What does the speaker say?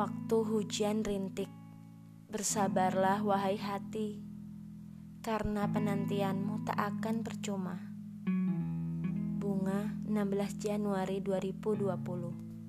Waktu hujan rintik, bersabarlah wahai hati, karena penantianmu tak akan percuma. Bunga 16 Januari 2020